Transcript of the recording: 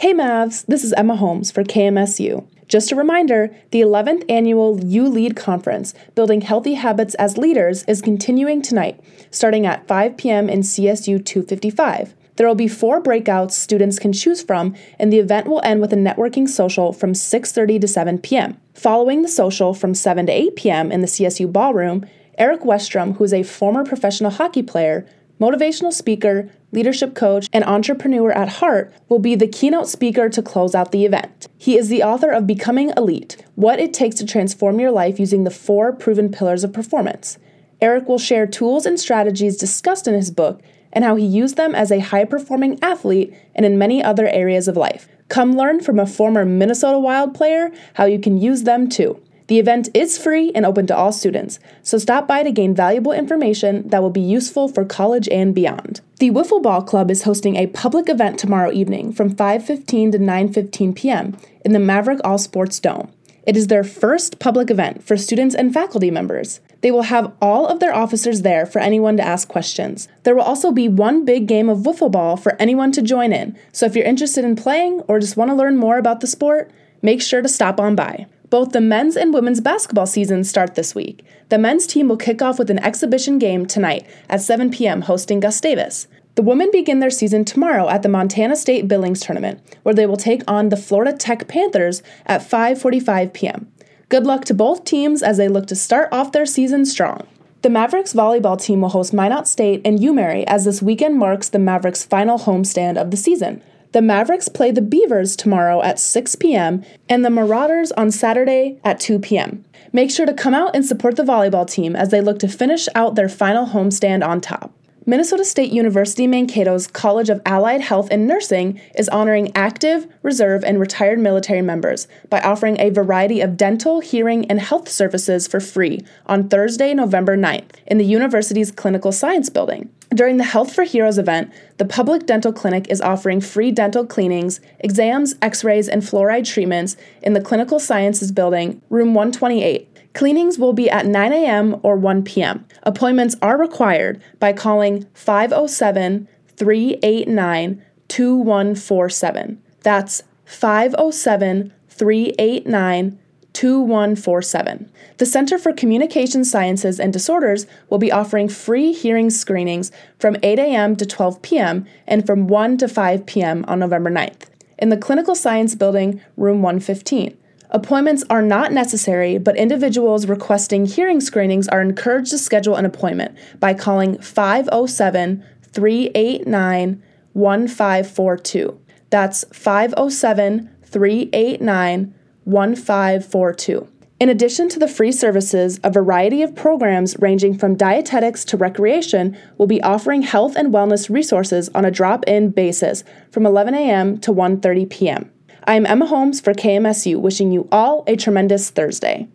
Hey Mavs, this is Emma Holmes for KMSU. Just a reminder the 11th annual U-Lead Conference, Building Healthy Habits as Leaders, is continuing tonight, starting at 5 p.m. in CSU 255. There will be four breakouts students can choose from, and the event will end with a networking social from 6:30 to 7 p.m. Following the social from 7 to 8 p.m. in the CSU ballroom, Erik Westrum, who is a former professional hockey player, motivational speaker, leadership coach, and entrepreneur at heart, will be the keynote speaker to close out the event. He is the author of Becoming Elite What It Takes to Transform Your Life Using the Four Proven Pillars of Performance. Erik will share tools and strategies discussed in his book and how he used them as a high performing athlete and in many other areas of life. Come learn from a former Minnesota Wild player how you can use them too. The event is free and open to all students, so stop by to gain valuable information that will be useful for college and beyond. The Wiffle Ball Club is hosting a public event tomorrow evening from 5:15 to 9:15 p.m. in the Maverick All Sports Dome. It is their first public event for students and faculty members. They will have all of their officers there for anyone to ask questions. There will also be one big game of wiffle ball for anyone to join in, so if you're interested in playing or just want to learn more about the sport, make sure to stop on by. Both the men's and women's basketball seasons start this week. The men's team will kick off with an exhibition game tonight at 7 p.m. hosting Gustavus. The women begin their season tomorrow at the Montana State Billings Tournament, where they will take on the Florida Tech Panthers at 5:45 p.m. Good luck to both teams as they look to start off their season strong. The Mavericks volleyball team will host Minot State and UMary as this weekend marks the Mavericks' final homestand of the season. The Mavericks play the Beavers tomorrow at 6 p.m. and the Marauders on Saturday at 2 p.m. Make sure to come out and support the volleyball team as they look to finish out their final homestand on top. Minnesota State University Mankato's College of Allied Health and Nursing is honoring active, reserve, and retired military members by offering a variety of dental, hearing, and health services for free on Thursday, November 9th in the university's Clinical Science Building. During the Health for Heroes event, the Public Dental Clinic is offering free dental cleanings, exams, x rays, and fluoride treatments in the Clinical Sciences Building, room 128. Cleanings will be at 9 a.m. or 1 p.m. Appointments are required by calling 507 389 2147. That's 507 389 2147. The Center for Communication Sciences and Disorders will be offering free hearing screenings from 8 a.m. to 12 p.m. and from 1 to 5 p.m. on November 9th in the Clinical Science Building, room 115. Appointments are not necessary, but individuals requesting hearing screenings are encouraged to schedule an appointment by calling 507 389 1542. That's 507 389 1542. In addition to the free services, a variety of programs ranging from dietetics to recreation will be offering health and wellness resources on a drop-in basis from 11 a.m. to 1:30 p.m. I am Emma Holmes for KMSU, wishing you all a tremendous Thursday.